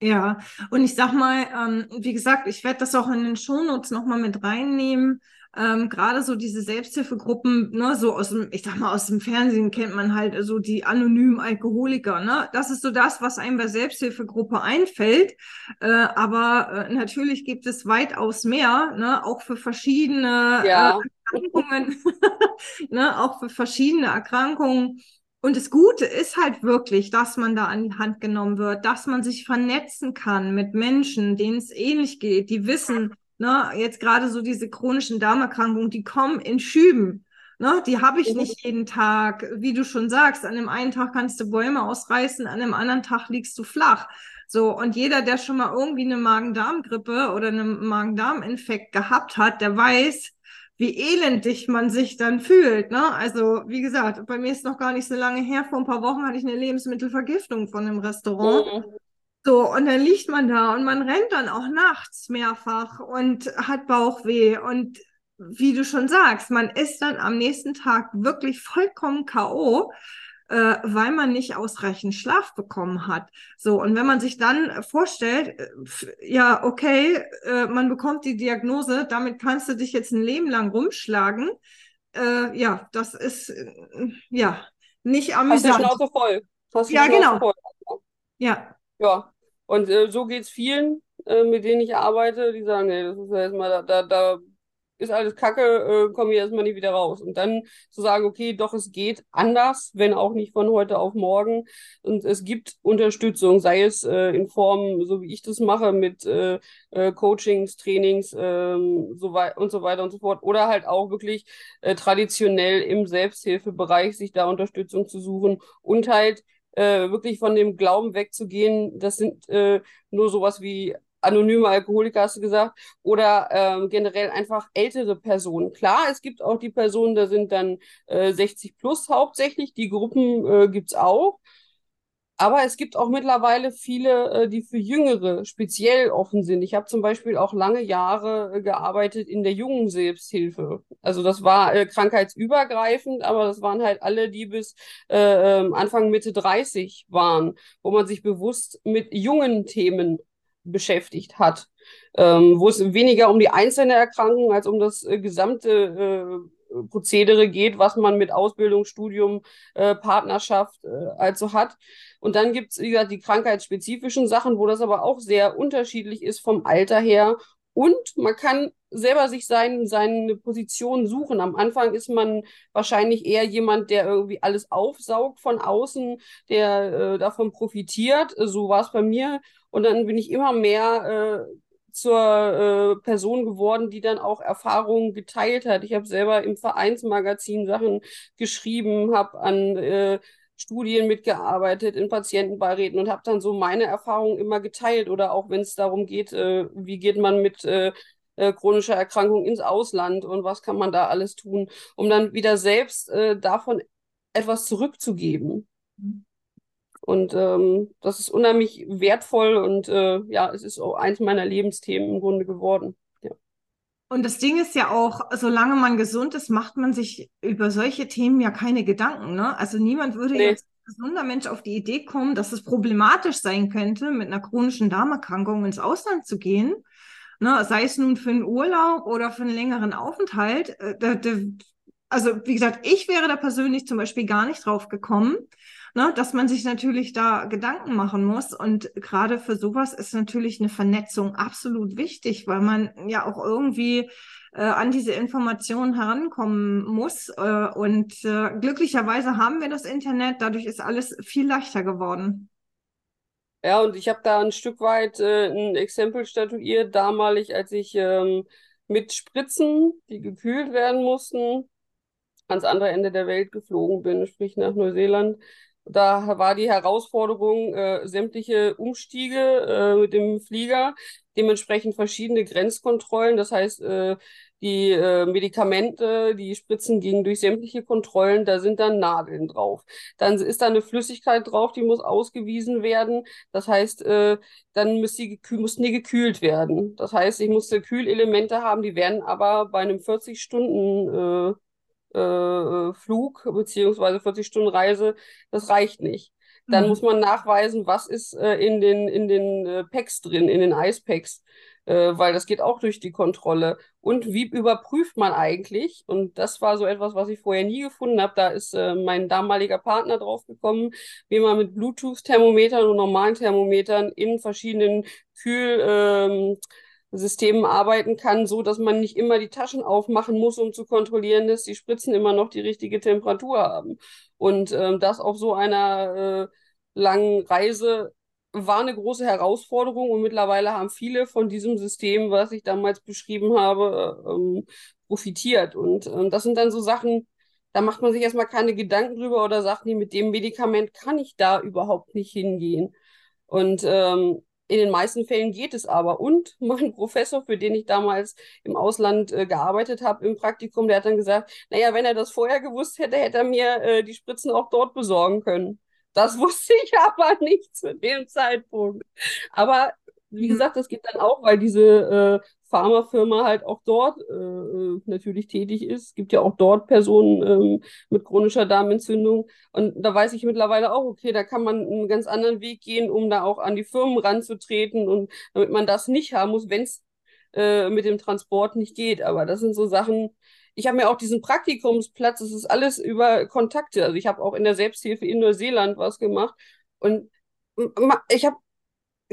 Ja, und ich sag mal, ähm, wie gesagt, ich werde das auch in den Shownotes nochmal mit reinnehmen. Ähm, Gerade so diese Selbsthilfegruppen, ne, so aus dem, ich sag mal, aus dem Fernsehen kennt man halt so die anonymen Alkoholiker, ne? Das ist so das, was einem bei Selbsthilfegruppe einfällt. Äh, aber äh, natürlich gibt es weitaus mehr, ne, auch für verschiedene ja. äh, Erkrankungen, ne, auch für verschiedene Erkrankungen. Und das Gute ist halt wirklich, dass man da an die Hand genommen wird, dass man sich vernetzen kann mit Menschen, denen es ähnlich geht, die wissen, ne, jetzt gerade so diese chronischen Darmerkrankungen, die kommen in Schüben. Ne, die habe ich nicht jeden Tag. Wie du schon sagst, an dem einen Tag kannst du Bäume ausreißen, an dem anderen Tag liegst du flach. So, und jeder, der schon mal irgendwie eine Magen-Darm-Grippe oder einen Magen-Darm-Infekt gehabt hat, der weiß, wie elendig man sich dann fühlt. Ne? Also, wie gesagt, bei mir ist noch gar nicht so lange her. Vor ein paar Wochen hatte ich eine Lebensmittelvergiftung von einem Restaurant. Mhm. So, und dann liegt man da und man rennt dann auch nachts mehrfach und hat Bauchweh. Und wie du schon sagst, man ist dann am nächsten Tag wirklich vollkommen K.O äh, weil man nicht ausreichend Schlaf bekommen hat. So, und wenn man sich dann vorstellt, äh, ja, okay, äh, man bekommt die Diagnose, damit kannst du dich jetzt ein Leben lang rumschlagen. Ja, das ist ja nicht amüsant. Hast du Schnauze voll. Hast ja, Schnauze genau. Voll. Ja. Ja. Und äh, so geht es vielen, mit denen ich arbeite, die sagen, nee, das ist ja erstmal, da, da, da ist alles kacke, äh, komme ich erstmal nie wieder raus. Und dann zu sagen, okay, doch, es geht anders, wenn auch nicht von heute auf morgen. Und es gibt Unterstützung, sei es äh, in Form, so wie ich das mache, mit äh, äh, Coachings, Trainings ähm, so und so weiter und so fort. Oder halt auch wirklich äh, traditionell im Selbsthilfebereich sich da Unterstützung zu suchen und halt äh, wirklich von dem Glauben wegzugehen, das sind äh, nur sowas wie anonyme Alkoholiker, hast du gesagt, oder ähm, generell einfach ältere Personen. Klar, es gibt auch die Personen, da sind dann äh, 60 plus hauptsächlich, die Gruppen äh, gibt es auch. Aber es gibt auch mittlerweile viele, äh, die für Jüngere speziell offen sind. Ich habe zum Beispiel auch lange Jahre äh, gearbeitet in der jungen Selbsthilfe. Also das war äh, krankheitsübergreifend, aber das waren halt alle, die bis äh, ähm, Anfang Mitte 30 waren, wo man sich bewusst mit jungen Themen beschäftigt hat, ähm, wo es weniger um die einzelne Erkrankung als um das äh, gesamte äh, Prozedere geht, was man mit Ausbildung, Studium, äh, Partnerschaft äh, also hat. Und dann gibt es, wie gesagt, die krankheitsspezifischen Sachen, wo das aber auch sehr unterschiedlich ist vom Alter her. Und man kann selber sich sein, seine Position suchen. Am Anfang ist man wahrscheinlich eher jemand, der irgendwie alles aufsaugt von außen, der äh, davon profitiert. So war es bei mir. Und dann bin ich immer mehr äh, zur äh, Person geworden, die dann auch Erfahrungen geteilt hat. Ich habe selber im Vereinsmagazin Sachen geschrieben, habe an äh, Studien mitgearbeitet, in Patientenbeiräten und habe dann so meine Erfahrungen immer geteilt oder auch wenn es darum geht, äh, wie geht man mit äh, äh, chronischer Erkrankung ins Ausland und was kann man da alles tun, um dann wieder selbst äh, davon etwas zurückzugeben. Mhm. Und ähm, das ist unheimlich wertvoll und äh, ja, es ist auch eins meiner Lebensthemen im Grunde geworden. Und das Ding ist ja auch, solange man gesund ist, macht man sich über solche Themen ja keine Gedanken. Ne? Also niemand würde nee. jetzt als gesunder Mensch auf die Idee kommen, dass es problematisch sein könnte, mit einer chronischen Darmerkrankung ins Ausland zu gehen. Ne? Sei es nun für einen Urlaub oder für einen längeren Aufenthalt. Äh, also wie gesagt, ich wäre da persönlich zum Beispiel gar nicht drauf gekommen ne, dass man sich natürlich da Gedanken machen muss. Und gerade für sowas ist natürlich eine Vernetzung absolut wichtig, weil man ja auch irgendwie äh, an diese Informationen herankommen muss. Äh, und äh, glücklicherweise haben wir das Internet, dadurch ist alles viel leichter geworden. Ja, und ich habe da ein Stück weit äh, ein Exempel statuiert, damalig, als ich ähm, mit Spritzen, die gekühlt werden mussten, ans andere Ende der Welt geflogen bin, sprich nach Neuseeland. Da war die Herausforderung, äh, sämtliche Umstiege äh, mit dem Flieger, dementsprechend verschiedene Grenzkontrollen. Das heißt, äh, die äh, Medikamente, die Spritzen gingen durch sämtliche Kontrollen, da sind dann Nadeln drauf. Dann ist da eine Flüssigkeit drauf, die muss ausgewiesen werden. Das heißt, äh, dann müssen die, mussten die gekühlt werden. Das heißt, ich musste Kühlelemente haben, die werden aber bei einem 40 Stunden äh, äh, Flug beziehungsweise 40 Stunden Reise, das reicht nicht. Dann mhm. muss man nachweisen, was ist äh, in den, in den äh, Packs drin, in den Eispacks, äh, weil das geht auch durch die Kontrolle. Und wie überprüft man eigentlich? Und das war so etwas, was ich vorher nie gefunden habe. Da ist äh, mein damaliger Partner drauf gekommen, wie man mit Bluetooth-Thermometern und normalen Thermometern in verschiedenen Kühl- ähm, Systemen arbeiten kann, so dass man nicht immer die Taschen aufmachen muss, um zu kontrollieren, dass die Spritzen immer noch die richtige Temperatur haben. Und ähm, das auf so einer äh, langen Reise war eine große Herausforderung und mittlerweile haben viele von diesem System, was ich damals beschrieben habe, ähm, profitiert. Und ähm, das sind dann so Sachen, da macht man sich erstmal keine Gedanken drüber oder sagt, nee, mit dem Medikament kann ich da überhaupt nicht hingehen. Und ähm, in den meisten Fällen geht es aber. Und mein Professor, für den ich damals im Ausland äh, gearbeitet habe im Praktikum, der hat dann gesagt, naja, wenn er das vorher gewusst hätte, hätte er mir äh, die Spritzen auch dort besorgen können. Das wusste ich aber nicht zu dem Zeitpunkt. Aber wie mhm. gesagt, das geht dann auch, weil diese äh, Pharmafirma halt auch dort äh, äh, natürlich tätig ist. Es gibt ja auch dort Personen ähm, mit chronischer Darmentzündung. Und da weiß ich mittlerweile auch, okay, da kann man einen ganz anderen Weg gehen, um da auch an die Firmen ranzutreten und damit man das nicht haben muss, wenn es äh, mit dem Transport nicht geht. Aber das sind so Sachen, ich habe mir auch diesen Praktikumsplatz, das ist alles über Kontakte. Also ich habe auch in der Selbsthilfe in Neuseeland was gemacht. Und ich habe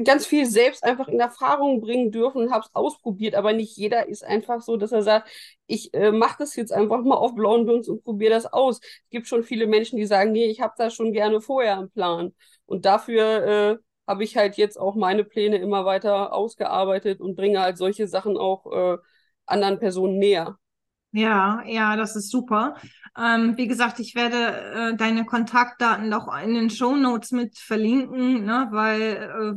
ganz viel selbst einfach in Erfahrung bringen dürfen und habe es ausprobiert, aber nicht jeder ist einfach so, dass er sagt, ich äh, mache das jetzt einfach mal auf blauen Dunst und probiere das aus. Es gibt schon viele Menschen, die sagen, nee, ich habe das schon gerne vorher einen Plan. Und dafür äh, habe ich halt jetzt auch meine Pläne immer weiter ausgearbeitet und bringe halt solche Sachen auch äh, anderen Personen näher. Ja, ja, das ist super. Ähm, wie gesagt, ich werde äh, deine Kontaktdaten auch in den Show Notes mit verlinken, ne? weil, äh,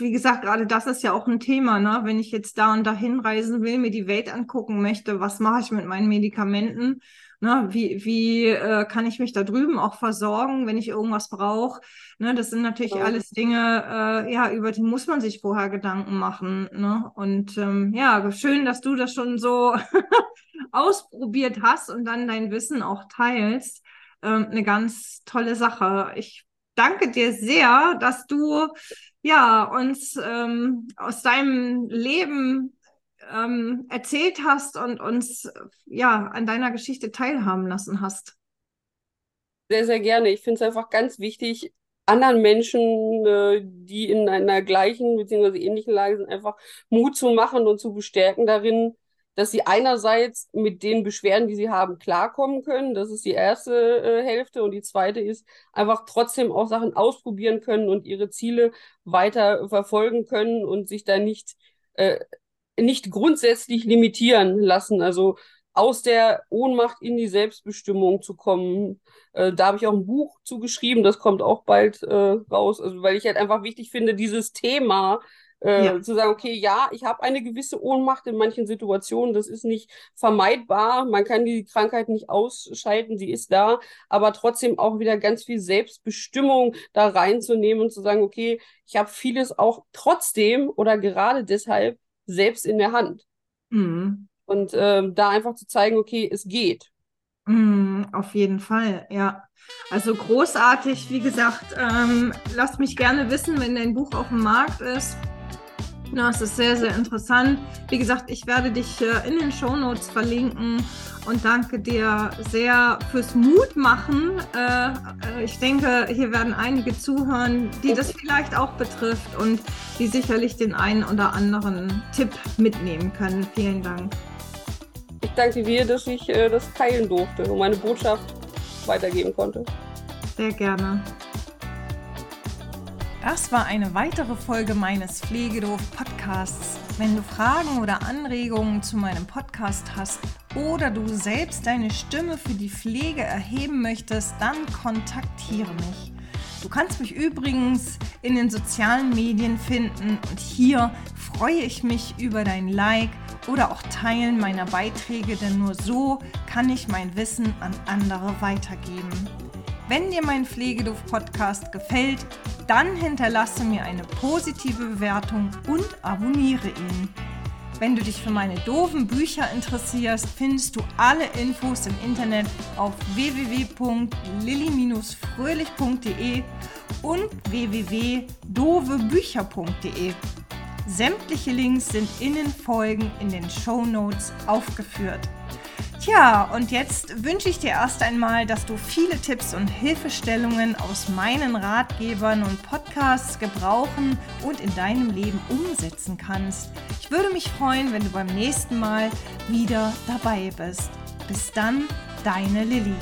wie gesagt, gerade das ist ja auch ein Thema. Ne? Wenn ich jetzt da und da hinreisen will, mir die Welt angucken möchte, was mache ich mit meinen Medikamenten? Ne, wie wie äh, kann ich mich da drüben auch versorgen, wenn ich irgendwas brauche? Ne, das sind natürlich ja. alles Dinge, äh, ja, über die muss man sich vorher Gedanken machen. Ne? Und ähm, ja, schön, dass du das schon so ausprobiert hast und dann dein Wissen auch teilst. Ähm, eine ganz tolle Sache. Ich danke dir sehr, dass du ja uns ähm, aus deinem Leben ähm, erzählt hast und uns ja an deiner Geschichte teilhaben lassen hast. Sehr, sehr gerne. Ich finde es einfach ganz wichtig, anderen Menschen, äh, die in einer gleichen bzw. ähnlichen Lage sind, einfach Mut zu machen und zu bestärken darin, dass sie einerseits mit den Beschwerden, die sie haben, klarkommen können. Das ist die erste äh, Hälfte. Und die zweite ist einfach trotzdem auch Sachen ausprobieren können und ihre Ziele weiter verfolgen können und sich da nicht äh, nicht grundsätzlich limitieren lassen. Also aus der Ohnmacht in die Selbstbestimmung zu kommen. Äh, da habe ich auch ein Buch zugeschrieben, das kommt auch bald äh, raus, also, weil ich halt einfach wichtig finde, dieses Thema äh, ja. zu sagen, okay, ja, ich habe eine gewisse Ohnmacht in manchen Situationen, das ist nicht vermeidbar, man kann die Krankheit nicht ausschalten, sie ist da, aber trotzdem auch wieder ganz viel Selbstbestimmung da reinzunehmen und zu sagen, okay, ich habe vieles auch trotzdem oder gerade deshalb selbst in der Hand. Mhm. Und ähm, da einfach zu zeigen, okay, es geht. Mhm, auf jeden Fall, ja. Also großartig, wie gesagt, ähm, lasst mich gerne wissen, wenn dein Buch auf dem Markt ist. Ja, es ist sehr, sehr interessant. Wie gesagt, ich werde dich äh, in den Show Notes verlinken und danke dir sehr fürs Mutmachen. Äh, äh, ich denke, hier werden einige zuhören, die das vielleicht auch betrifft und die sicherlich den einen oder anderen Tipp mitnehmen können. Vielen Dank. Ich danke dir, dass ich das teilen durfte und meine Botschaft weitergeben konnte. Sehr gerne. Das war eine weitere Folge meines Pflegedorf Podcasts. Wenn du Fragen oder Anregungen zu meinem Podcast hast oder du selbst deine Stimme für die Pflege erheben möchtest, dann kontaktiere mich. Du kannst mich übrigens in den sozialen Medien finden und hier freue ich mich über dein Like oder auch Teilen meiner Beiträge, denn nur so kann ich mein Wissen an andere weitergeben. Wenn dir mein Pflegeduft-Podcast gefällt, dann hinterlasse mir eine positive Bewertung und abonniere ihn. Wenn du dich für meine doofen Bücher interessierst, findest du alle Infos im Internet auf www.lilly-fröhlich.de und www.dovebücher.de. Sämtliche Links sind in den Folgen in den Show Notes aufgeführt. Tja, und jetzt wünsche ich dir erst einmal, dass du viele Tipps und Hilfestellungen aus meinen Ratgebern und Podcasts gebrauchen und in deinem Leben umsetzen kannst. Ich würde mich freuen, wenn du beim nächsten Mal wieder dabei bist. Bis dann, deine Lilly.